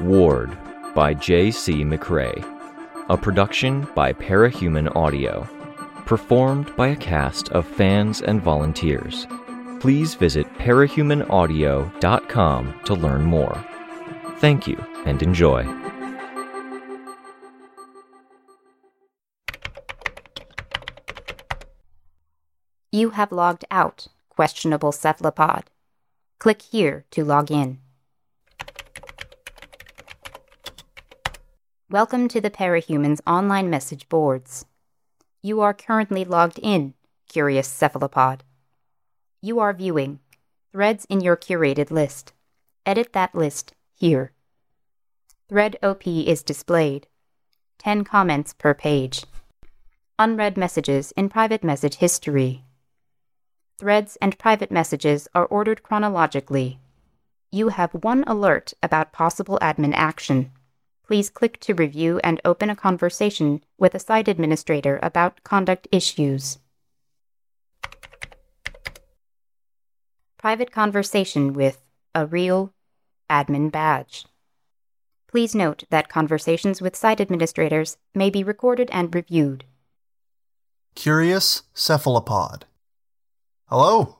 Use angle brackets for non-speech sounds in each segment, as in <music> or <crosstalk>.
Ward by J.C. McCrae. A production by Parahuman Audio. Performed by a cast of fans and volunteers. Please visit parahumanaudio.com to learn more. Thank you and enjoy. You have logged out, questionable cephalopod. Click here to log in. Welcome to the Parahumans online message boards. You are currently logged in, curious cephalopod. You are viewing threads in your curated list. Edit that list here. Thread OP is displayed. 10 comments per page. Unread messages in private message history. Threads and private messages are ordered chronologically. You have one alert about possible admin action. Please click to review and open a conversation with a site administrator about conduct issues. Private conversation with a real admin badge. Please note that conversations with site administrators may be recorded and reviewed. Curious Cephalopod. Hello?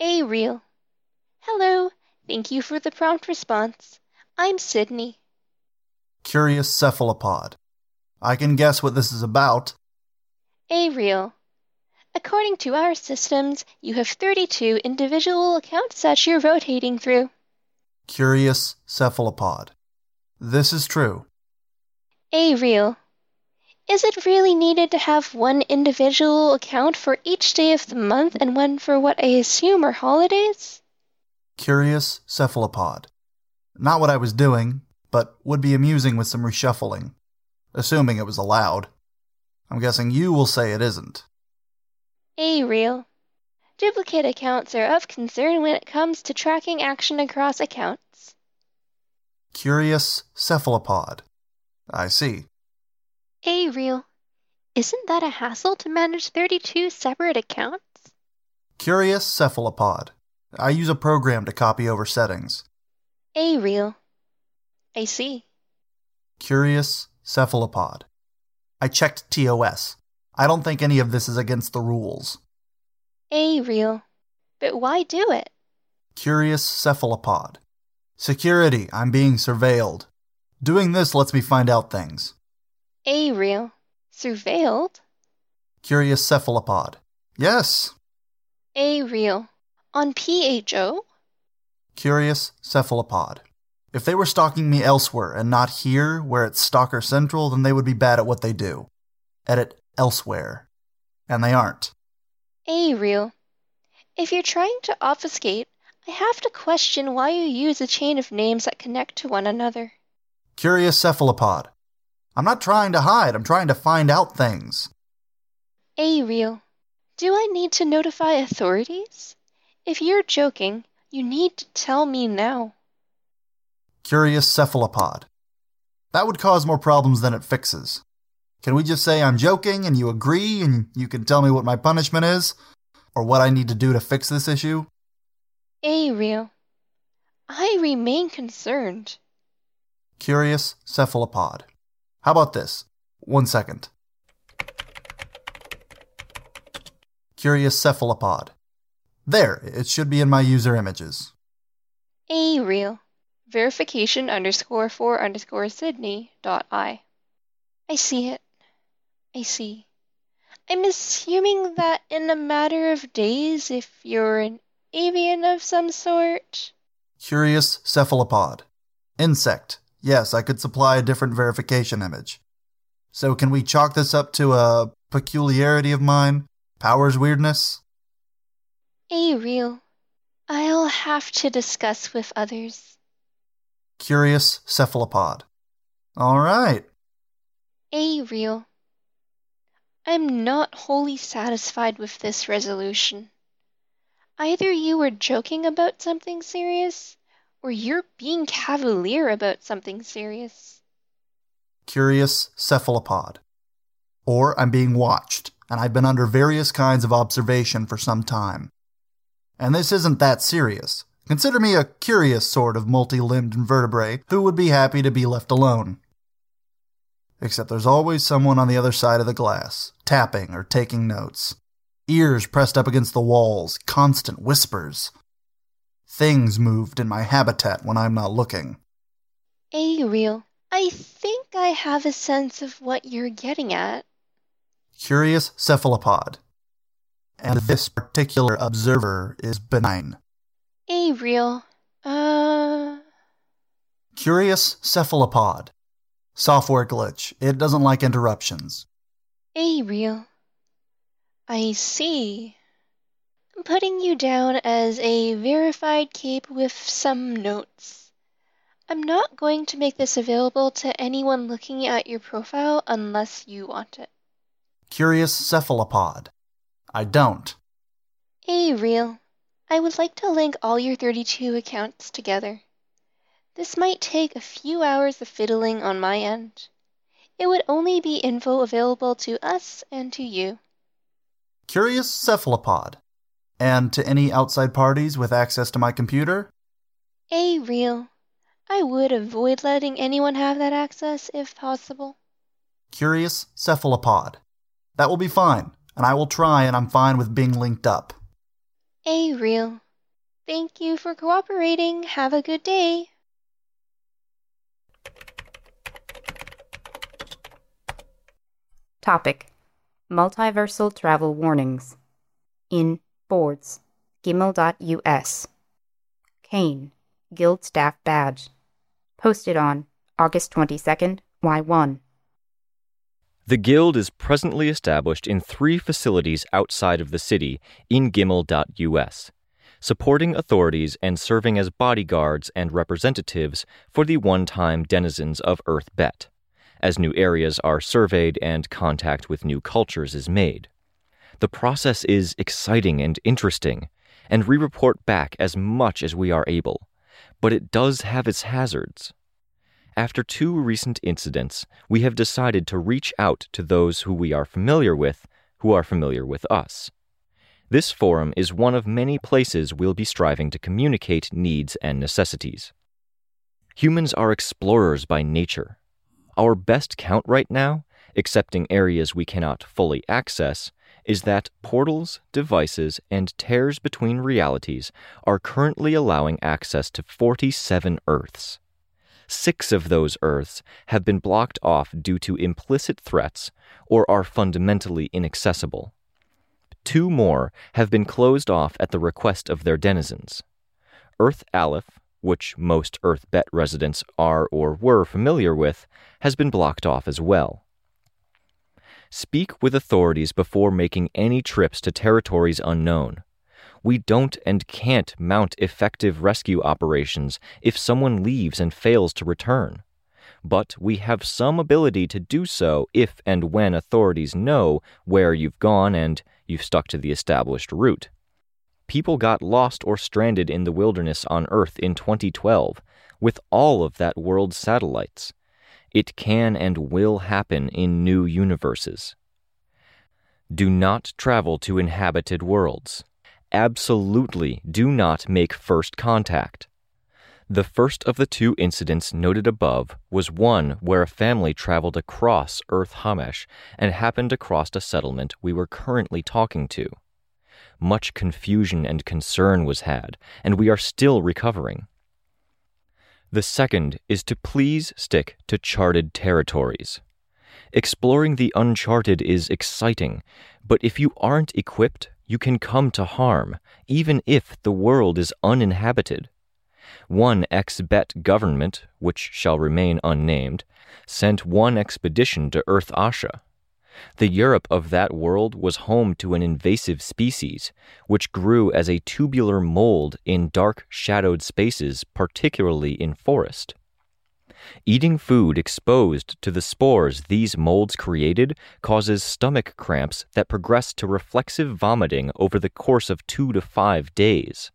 A real. Hello. Thank you for the prompt response. I'm Sydney. Curious Cephalopod. I can guess what this is about. A real. According to our systems, you have 32 individual accounts that you're rotating through. Curious Cephalopod. This is true. A real. Is it really needed to have one individual account for each day of the month and one for what I assume are holidays? Curious Cephalopod. Not what I was doing, but would be amusing with some reshuffling. Assuming it was allowed. I'm guessing you will say it isn't. A real. Duplicate accounts are of concern when it comes to tracking action across accounts. Curious Cephalopod. I see. A real. Isn't that a hassle to manage 32 separate accounts? Curious Cephalopod. I use a program to copy over settings. A real. I see. Curious Cephalopod. I checked TOS. I don't think any of this is against the rules. A real. But why do it? Curious Cephalopod. Security, I'm being surveilled. Doing this lets me find out things. A real. Surveilled? Curious Cephalopod. Yes. A real. On PHO? Curious Cephalopod. If they were stalking me elsewhere and not here, where it's Stalker Central, then they would be bad at what they do. Edit elsewhere. And they aren't. A real. If you're trying to obfuscate, I have to question why you use a chain of names that connect to one another. Curious Cephalopod. I'm not trying to hide, I'm trying to find out things. A real. Do I need to notify authorities? If you're joking, you need to tell me now. Curious Cephalopod. That would cause more problems than it fixes. Can we just say I'm joking and you agree and you can tell me what my punishment is? Or what I need to do to fix this issue? Ariel. I remain concerned. Curious Cephalopod. How about this? One second. Curious Cephalopod. There, it should be in my user images. A real. Verification underscore for underscore Sydney dot I. I see it. I see. I'm assuming that in a matter of days, if you're an avian of some sort. Curious Cephalopod. Insect. Yes, I could supply a different verification image. So can we chalk this up to a peculiarity of mine? Powers weirdness? A real. I'll have to discuss with others. Curious Cephalopod. All right. A real. I'm not wholly satisfied with this resolution. Either you were joking about something serious, or you're being cavalier about something serious. Curious Cephalopod. Or I'm being watched, and I've been under various kinds of observation for some time. And this isn't that serious. Consider me a curious sort of multi limbed invertebrate who would be happy to be left alone. Except there's always someone on the other side of the glass, tapping or taking notes. Ears pressed up against the walls, constant whispers. Things moved in my habitat when I'm not looking. Ariel, I think I have a sense of what you're getting at. Curious cephalopod. And this particular observer is benign. Ariel, uh. Curious cephalopod. Software glitch. It doesn't like interruptions. Ariel. I see. I'm putting you down as a verified cape with some notes. I'm not going to make this available to anyone looking at your profile unless you want it. Curious cephalopod. I don't. Ariel, I would like to link all your 32 accounts together. This might take a few hours of fiddling on my end. It would only be info available to us and to you. Curious cephalopod. And to any outside parties with access to my computer? A real. I would avoid letting anyone have that access if possible. Curious cephalopod. That will be fine, and I will try, and I'm fine with being linked up. Ariel, thank you for cooperating. Have a good day. Topic Multiversal Travel Warnings. In Boards, Gimel.us. Kane, Guild Staff Badge. Posted on August 22nd, Y1. The Guild is presently established in three facilities outside of the city in Gimel.us, supporting authorities and serving as bodyguards and representatives for the one time denizens of Earth Bet, as new areas are surveyed and contact with new cultures is made. The process is exciting and interesting, and we report back as much as we are able, but it does have its hazards. After two recent incidents, we have decided to reach out to those who we are familiar with, who are familiar with us. This forum is one of many places we'll be striving to communicate needs and necessities. Humans are explorers by nature. Our best count right now, excepting areas we cannot fully access, is that portals, devices, and tears between realities are currently allowing access to 47 Earths. Six of those Earths have been blocked off due to implicit threats or are fundamentally inaccessible. Two more have been closed off at the request of their denizens. Earth Aleph, which most Earth Bet residents are or were familiar with, has been blocked off as well. Speak with authorities before making any trips to territories unknown. We don't and can't mount effective rescue operations if someone leaves and fails to return. But we have some ability to do so if and when authorities know where you've gone and you've stuck to the established route. People got lost or stranded in the wilderness on Earth in 2012 with all of that world's satellites. It can and will happen in new universes. Do not travel to inhabited worlds. Absolutely do not make first contact. The first of the two incidents noted above was one where a family traveled across Earth Hamesh and happened across a settlement we were currently talking to. Much confusion and concern was had, and we are still recovering. The second is to please stick to charted territories. Exploring the uncharted is exciting, but if you aren't equipped, you can come to harm, even if the world is uninhabited. One ex Bet government, which shall remain unnamed, sent one expedition to Earth Asha. The Europe of that world was home to an invasive species, which grew as a tubular mold in dark, shadowed spaces, particularly in forest. Eating food exposed to the spores these molds created causes stomach cramps that progress to reflexive vomiting over the course of two to five days.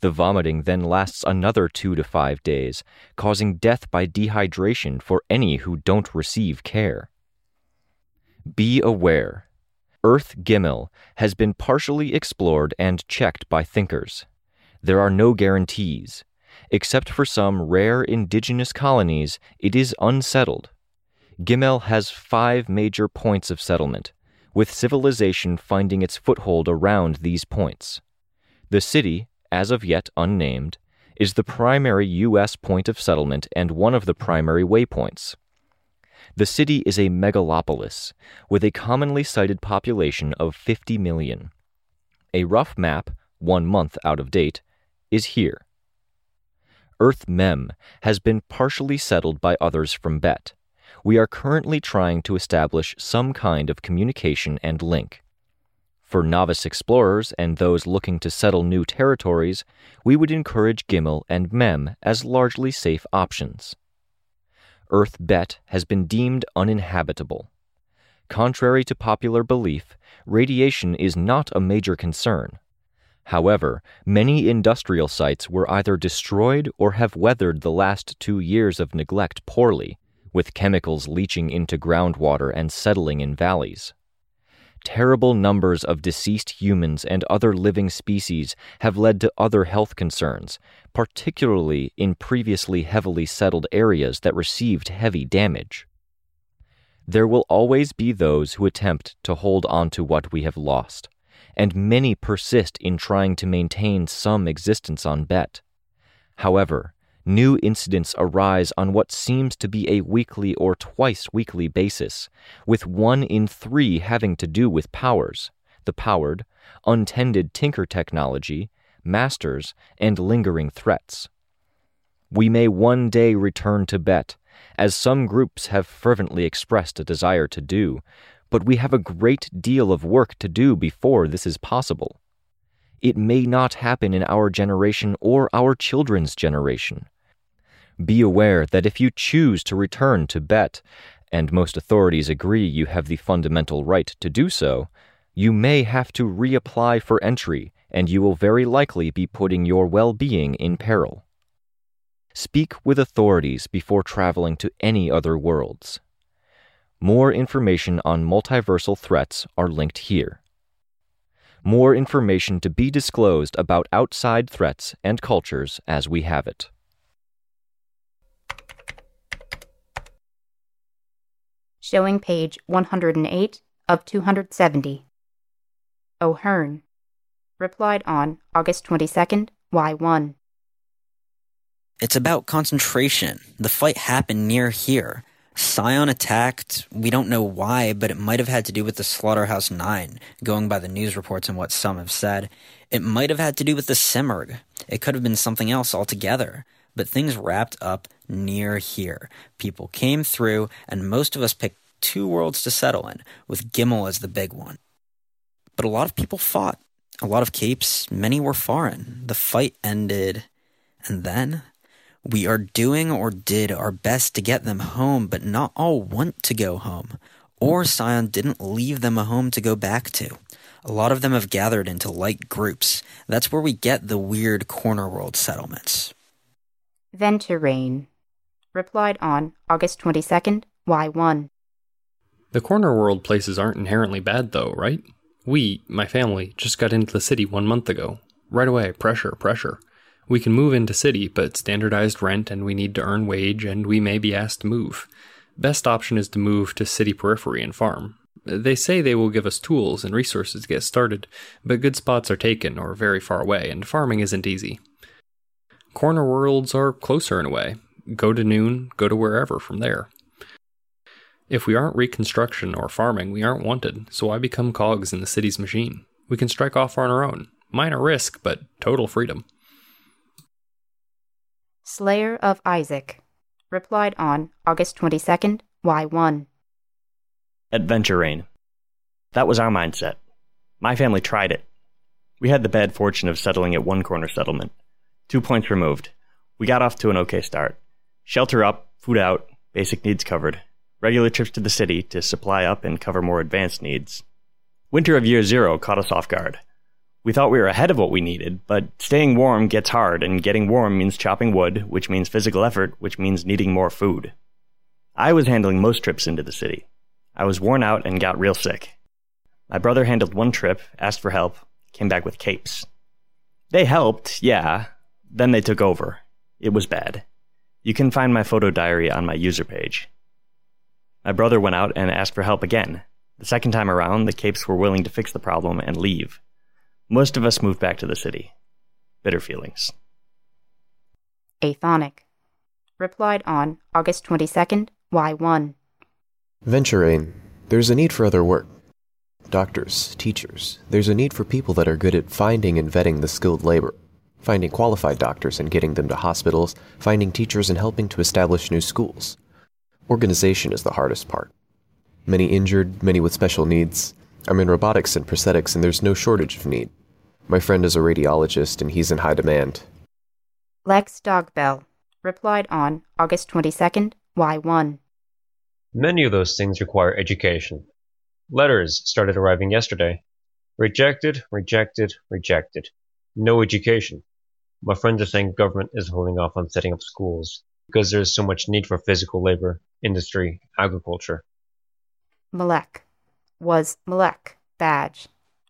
The vomiting then lasts another two to five days, causing death by dehydration for any who don't receive care. Be aware. Earth Gimel has been partially explored and checked by thinkers. There are no guarantees. Except for some rare indigenous colonies, it is unsettled. Gimel has five major points of settlement, with civilization finding its foothold around these points. The city, as of yet unnamed, is the primary U.S. point of settlement and one of the primary waypoints. The city is a megalopolis, with a commonly cited population of 50 million. A rough map, one month out of date, is here. Earth Mem has been partially settled by others from Bet. We are currently trying to establish some kind of communication and link. For novice explorers and those looking to settle new territories, we would encourage Gimel and Mem as largely safe options. Earth Bet has been deemed uninhabitable. Contrary to popular belief, radiation is not a major concern. However, many industrial sites were either destroyed or have weathered the last two years of neglect poorly, with chemicals leaching into groundwater and settling in valleys. Terrible numbers of deceased humans and other living species have led to other health concerns, particularly in previously heavily settled areas that received heavy damage. There will always be those who attempt to hold on to what we have lost, and many persist in trying to maintain some existence on Bet. However, new incidents arise on what seems to be a weekly or twice weekly basis, with one in three having to do with powers, the powered, untended tinker technology, masters, and lingering threats. We may one day return to Bet, as some groups have fervently expressed a desire to do, but we have a great deal of work to do before this is possible. It may not happen in our generation or our children's generation. Be aware that if you choose to return to Bet, and most authorities agree you have the fundamental right to do so, you may have to reapply for entry, and you will very likely be putting your well being in peril. Speak with authorities before traveling to any other worlds. More information on multiversal threats are linked here. More information to be disclosed about outside threats and cultures as we have it. Showing page 108 of 270. O'Hearn. Replied on August 22nd, Y1. It's about concentration. The fight happened near here. Scion attacked. We don't know why, but it might have had to do with the Slaughterhouse Nine, going by the news reports and what some have said. It might have had to do with the Simurgh. It could have been something else altogether. But things wrapped up near here. People came through, and most of us picked two worlds to settle in, with Gimel as the big one. But a lot of people fought. A lot of capes, many were foreign. The fight ended, and then we are doing or did our best to get them home, but not all want to go home. Or Scion didn't leave them a home to go back to. A lot of them have gathered into light groups. That's where we get the weird corner world settlements. Venturain. Replied on August 22nd, Y1. The corner world places aren't inherently bad, though, right? We, my family, just got into the city one month ago. Right away, pressure, pressure. We can move into city, but standardized rent and we need to earn wage and we may be asked to move. Best option is to move to city periphery and farm. They say they will give us tools and resources to get started, but good spots are taken or very far away, and farming isn't easy. Corner worlds are closer in a way. Go to noon, go to wherever from there. If we aren't reconstruction or farming, we aren't wanted, so why become cogs in the city's machine? We can strike off on our own. Minor risk, but total freedom. Slayer of Isaac. Replied on August 22nd, Y1. Adventure Rain. That was our mindset. My family tried it. We had the bad fortune of settling at one corner settlement. Two points removed. We got off to an okay start. Shelter up, food out, basic needs covered. Regular trips to the city to supply up and cover more advanced needs. Winter of year zero caught us off guard. We thought we were ahead of what we needed, but staying warm gets hard, and getting warm means chopping wood, which means physical effort, which means needing more food. I was handling most trips into the city. I was worn out and got real sick. My brother handled one trip, asked for help, came back with capes. They helped, yeah. Then they took over. It was bad. You can find my photo diary on my user page. My brother went out and asked for help again. The second time around, the Capes were willing to fix the problem and leave. Most of us moved back to the city. Bitter feelings. Athonic. Replied on August 22nd, Y1. Venturain. there's a need for other work. Doctors, teachers, there's a need for people that are good at finding and vetting the skilled labor, finding qualified doctors and getting them to hospitals, finding teachers and helping to establish new schools. Organization is the hardest part. Many injured, many with special needs. I'm in robotics and prosthetics, and there's no shortage of need. My friend is a radiologist, and he's in high demand. Lex Dogbell. Replied on August 22nd, Y1. Many of those things require education. Letters started arriving yesterday. Rejected, rejected, rejected. No education. My friends are saying government is holding off on setting up schools because there's so much need for physical labor, industry, agriculture. Malek. Was Malek. Badge.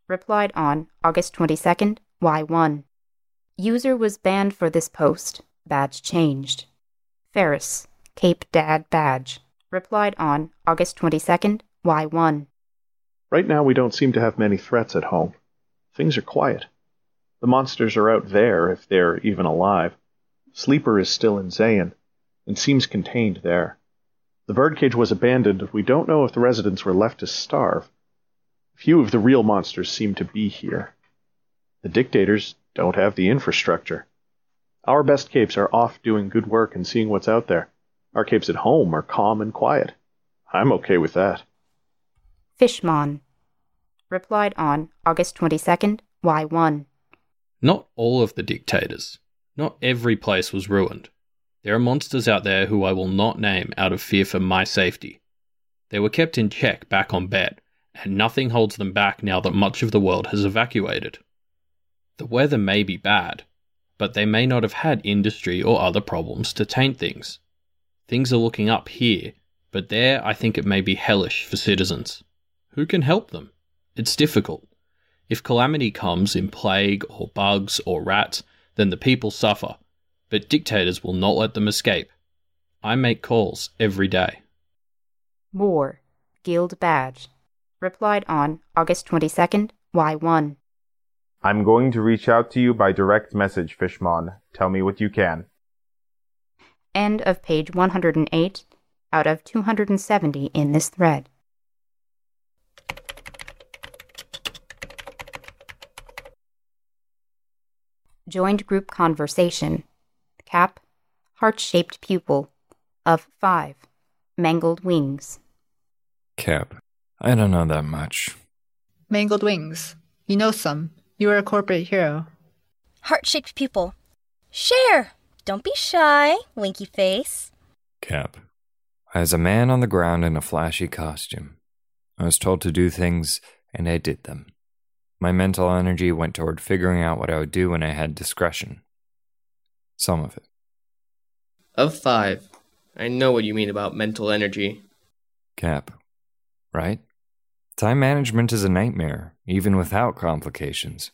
Replied on August 22nd, Y1. User was banned for this post. Badge changed. Ferris. Cape Dad Badge. Replied on August 22nd, Y1. Right now, we don't seem to have many threats at home. Things are quiet. The monsters are out there, if they're even alive. Sleeper is still in Zayan, and seems contained there. The birdcage was abandoned. We don't know if the residents were left to starve. Few of the real monsters seem to be here. The dictators don't have the infrastructure. Our best capes are off doing good work and seeing what's out there. Our capes at home are calm and quiet. I'm okay with that. Fishmon. Replied on August 22nd, Y1. Not all of the dictators. Not every place was ruined. There are monsters out there who I will not name out of fear for my safety. They were kept in check back on Bet, and nothing holds them back now that much of the world has evacuated. The weather may be bad, but they may not have had industry or other problems to taint things. Things are looking up here, but there I think it may be hellish for citizens. Who can help them? It's difficult. If calamity comes in plague or bugs or rats, then the people suffer, but dictators will not let them escape. I make calls every day. Moore. Guild Badge. Replied on August 22nd, Y1. I'm going to reach out to you by direct message, Fishmon. Tell me what you can. End of page 108 out of 270 in this thread. Joined group conversation. Cap, heart shaped pupil. Of 5. Mangled wings. Cap, I don't know that much. Mangled wings. You know some. You are a corporate hero. Heart shaped pupil. Share! Don't be shy, winky face. Cap, As a man on the ground in a flashy costume. I was told to do things, and I did them. My mental energy went toward figuring out what I would do when I had discretion. Some of it. Of five. I know what you mean about mental energy. Cap, right? Time management is a nightmare, even without complications.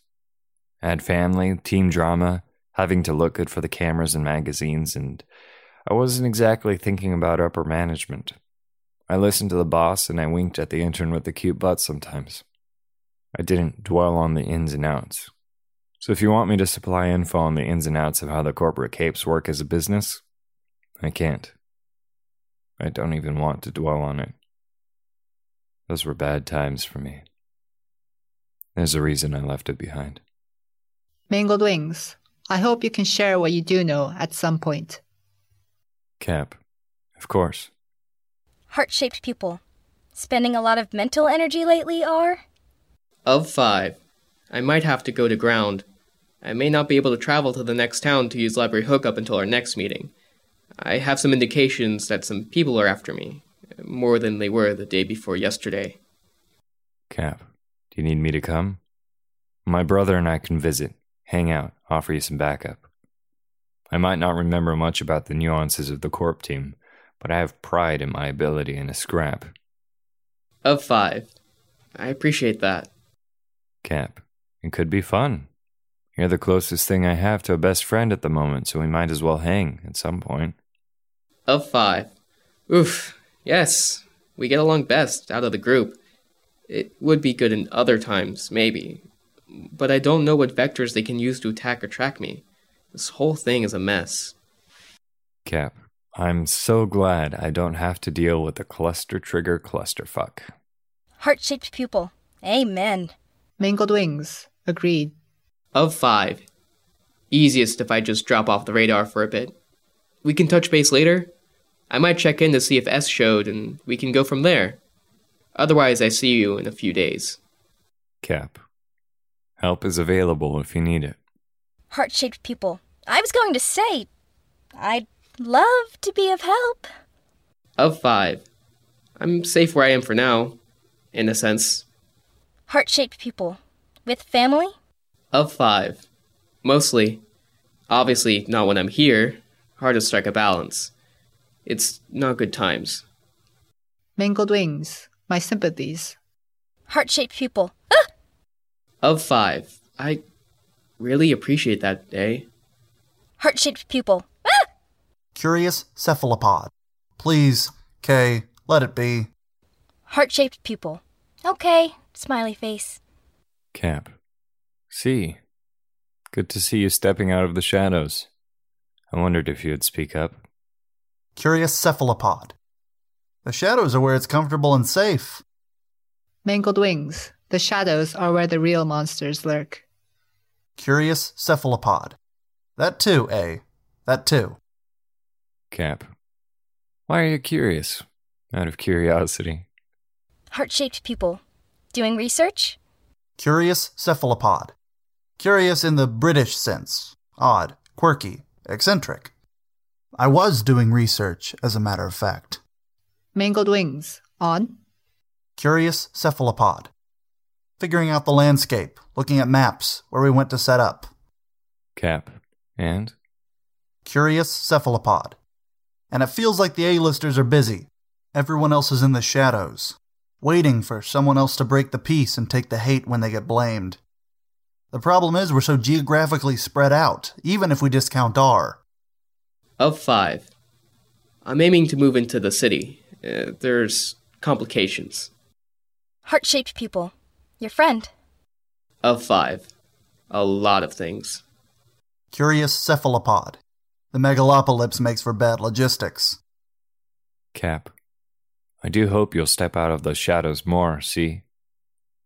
Add family, team drama, having to look good for the cameras and magazines, and I wasn't exactly thinking about upper management. I listened to the boss and I winked at the intern with the cute butt sometimes. I didn't dwell on the ins and outs. So if you want me to supply info on the ins and outs of how the corporate capes work as a business, I can't. I don't even want to dwell on it. Those were bad times for me. There's a reason I left it behind. Mangled wings. I hope you can share what you do know at some point. Cap. Of course. Heart shaped pupil. Spending a lot of mental energy lately, are? Of five. I might have to go to ground. I may not be able to travel to the next town to use library hookup until our next meeting. I have some indications that some people are after me, more than they were the day before yesterday. Cap, do you need me to come? My brother and I can visit, hang out, offer you some backup. I might not remember much about the nuances of the Corp team, but I have pride in my ability in a scrap. Of five. I appreciate that. Cap, it could be fun. You're the closest thing I have to a best friend at the moment, so we might as well hang at some point. Of five. Oof. Yes, we get along best out of the group. It would be good in other times, maybe. But I don't know what vectors they can use to attack or track me. This whole thing is a mess. Cap, I'm so glad I don't have to deal with the cluster trigger clusterfuck. Heart shaped pupil. Amen. Mangled wings. Agreed. Of five. Easiest if I just drop off the radar for a bit. We can touch base later. I might check in to see if S showed, and we can go from there. Otherwise, I see you in a few days. Cap, help is available if you need it. Heart shaped pupil. I was going to say, I'd love to be of help. Of five. I'm safe where I am for now, in a sense. Heart shaped pupil. With family? Of five. Mostly. Obviously, not when I'm here. Hard to strike a balance. It's not good times. Mangled wings. My sympathies. Heart shaped pupil. Ah! Of five. I really appreciate that day. Heart shaped pupil. Ah! Curious cephalopod. Please, Kay, let it be. Heart shaped pupil. Okay, smiley face. Cap. See. Good to see you stepping out of the shadows. I wondered if you'd speak up. Curious cephalopod. The shadows are where it's comfortable and safe. Mangled wings. The shadows are where the real monsters lurk. Curious cephalopod. That too, A. That too. Cap. Why are you curious? Out of curiosity. Heart shaped pupil. Doing research? Curious cephalopod. Curious in the British sense. Odd, quirky, eccentric. I was doing research, as a matter of fact. Mangled wings. On? Curious cephalopod. Figuring out the landscape, looking at maps, where we went to set up. Cap. And? Curious cephalopod. And it feels like the A-listers are busy. Everyone else is in the shadows, waiting for someone else to break the peace and take the hate when they get blamed. The problem is we're so geographically spread out, even if we discount R. Of five. I'm aiming to move into the city. Uh, there's complications. Heart shaped pupil. Your friend. Of five. A lot of things. Curious cephalopod. The megalopolis makes for bad logistics. Cap. I do hope you'll step out of those shadows more, see?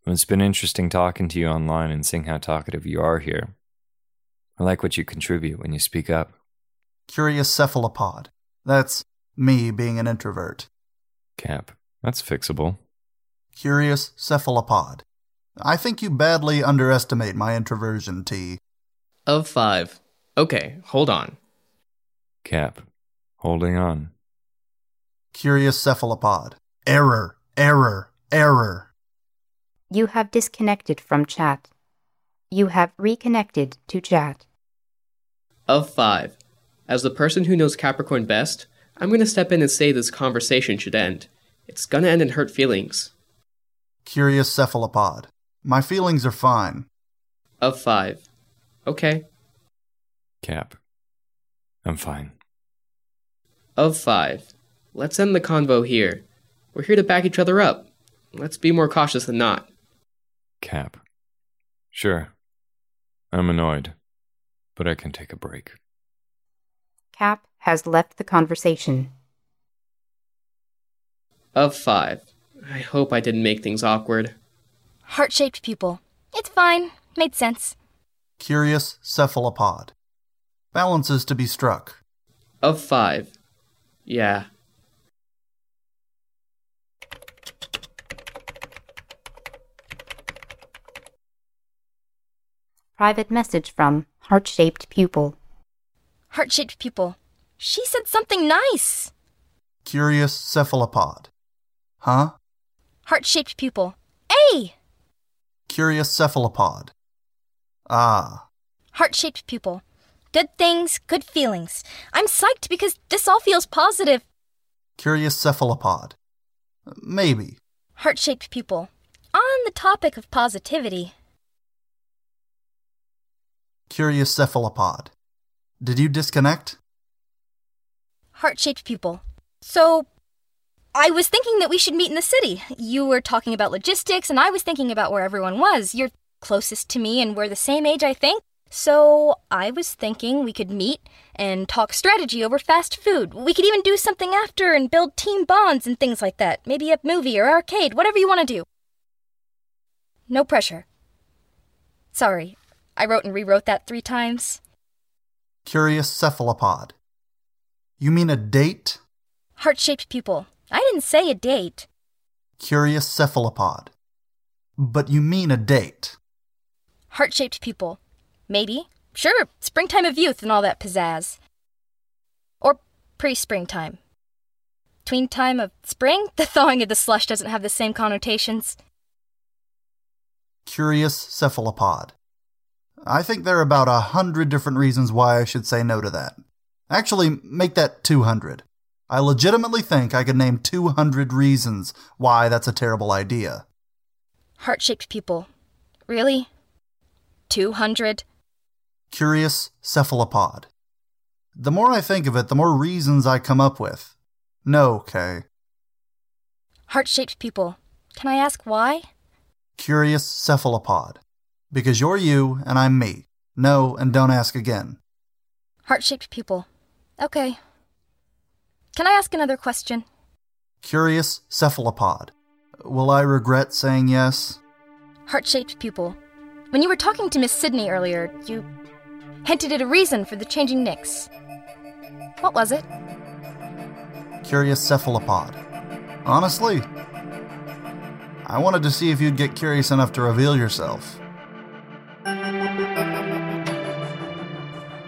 It's been interesting talking to you online and seeing how talkative you are here. I like what you contribute when you speak up. Curious cephalopod. That's me being an introvert. Cap. That's fixable. Curious cephalopod. I think you badly underestimate my introversion, T. Of five. Okay, hold on. Cap. Holding on. Curious cephalopod. Error, error, error. You have disconnected from chat. You have reconnected to chat. Of five. As the person who knows Capricorn best, I'm going to step in and say this conversation should end. It's going to end in hurt feelings. Curious cephalopod. My feelings are fine. Of five. Okay. Cap. I'm fine. Of five. Let's end the convo here. We're here to back each other up. Let's be more cautious than not. Cap. Sure. I'm annoyed, but I can take a break. Cap has left the conversation. Of five. I hope I didn't make things awkward. Heart shaped pupil. It's fine. Made sense. Curious cephalopod. Balances to be struck. Of five. Yeah. Private message from Heart Shaped Pupil. Heart shaped pupil. She said something nice. Curious cephalopod. Huh? Heart shaped pupil. A! Curious cephalopod. Ah. Heart shaped pupil. Good things, good feelings. I'm psyched because this all feels positive. Curious cephalopod. Maybe. Heart shaped pupil. On the topic of positivity. Curious cephalopod. Did you disconnect? Heart shaped pupil. So, I was thinking that we should meet in the city. You were talking about logistics, and I was thinking about where everyone was. You're closest to me, and we're the same age, I think. So, I was thinking we could meet and talk strategy over fast food. We could even do something after and build team bonds and things like that. Maybe a movie or arcade, whatever you want to do. No pressure. Sorry, I wrote and rewrote that three times. Curious cephalopod. You mean a date? Heart shaped pupil. I didn't say a date. Curious cephalopod. But you mean a date. Heart shaped pupil. Maybe. Sure, springtime of youth and all that pizzazz. Or pre springtime. Tween time of spring? <laughs> The thawing of the slush doesn't have the same connotations. Curious cephalopod. I think there are about a hundred different reasons why I should say no to that. Actually, make that 200. I legitimately think I could name 200 reasons why that's a terrible idea. Heart shaped pupil. Really? 200? Curious cephalopod. The more I think of it, the more reasons I come up with. No, Kay. Heart shaped pupil. Can I ask why? Curious cephalopod. Because you're you and I'm me. No, and don't ask again. Heart shaped pupil. Okay. Can I ask another question? Curious cephalopod. Will I regret saying yes? Heart shaped pupil. When you were talking to Miss Sydney earlier, you hinted at a reason for the changing nicks. What was it? Curious cephalopod. Honestly, I wanted to see if you'd get curious enough to reveal yourself.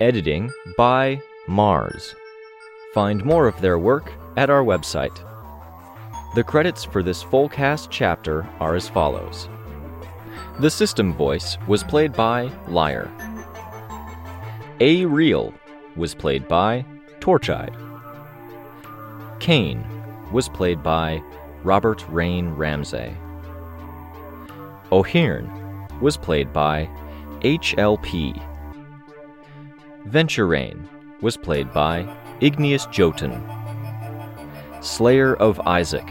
Editing by Mars. Find more of their work at our website. The credits for this full cast chapter are as follows The system voice was played by Liar. A Real was played by Torchide. Kane was played by Robert Rain Ramsey. O'Hearn was played by HLP. Venturain was played by Igneous Jotun. Slayer of Isaac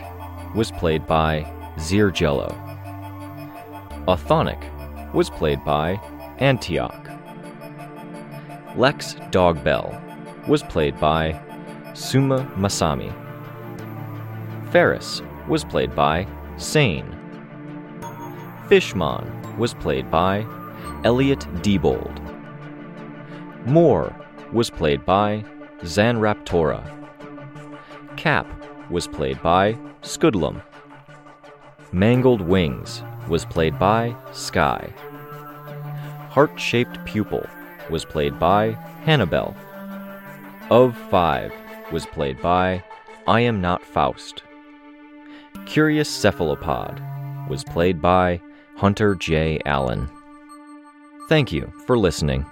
was played by Zirjello. Athonic was played by Antioch. Lex Dogbell was played by Suma Masami. Ferris was played by Sane. Fishmon was played by Elliot Diebold. Moore was played by Zanraptora. Cap was played by Scudlum. Mangled Wings was played by Sky. Heart Shaped Pupil was played by Hannibal. Of Five was played by I Am Not Faust. Curious Cephalopod was played by Hunter J. Allen. Thank you for listening.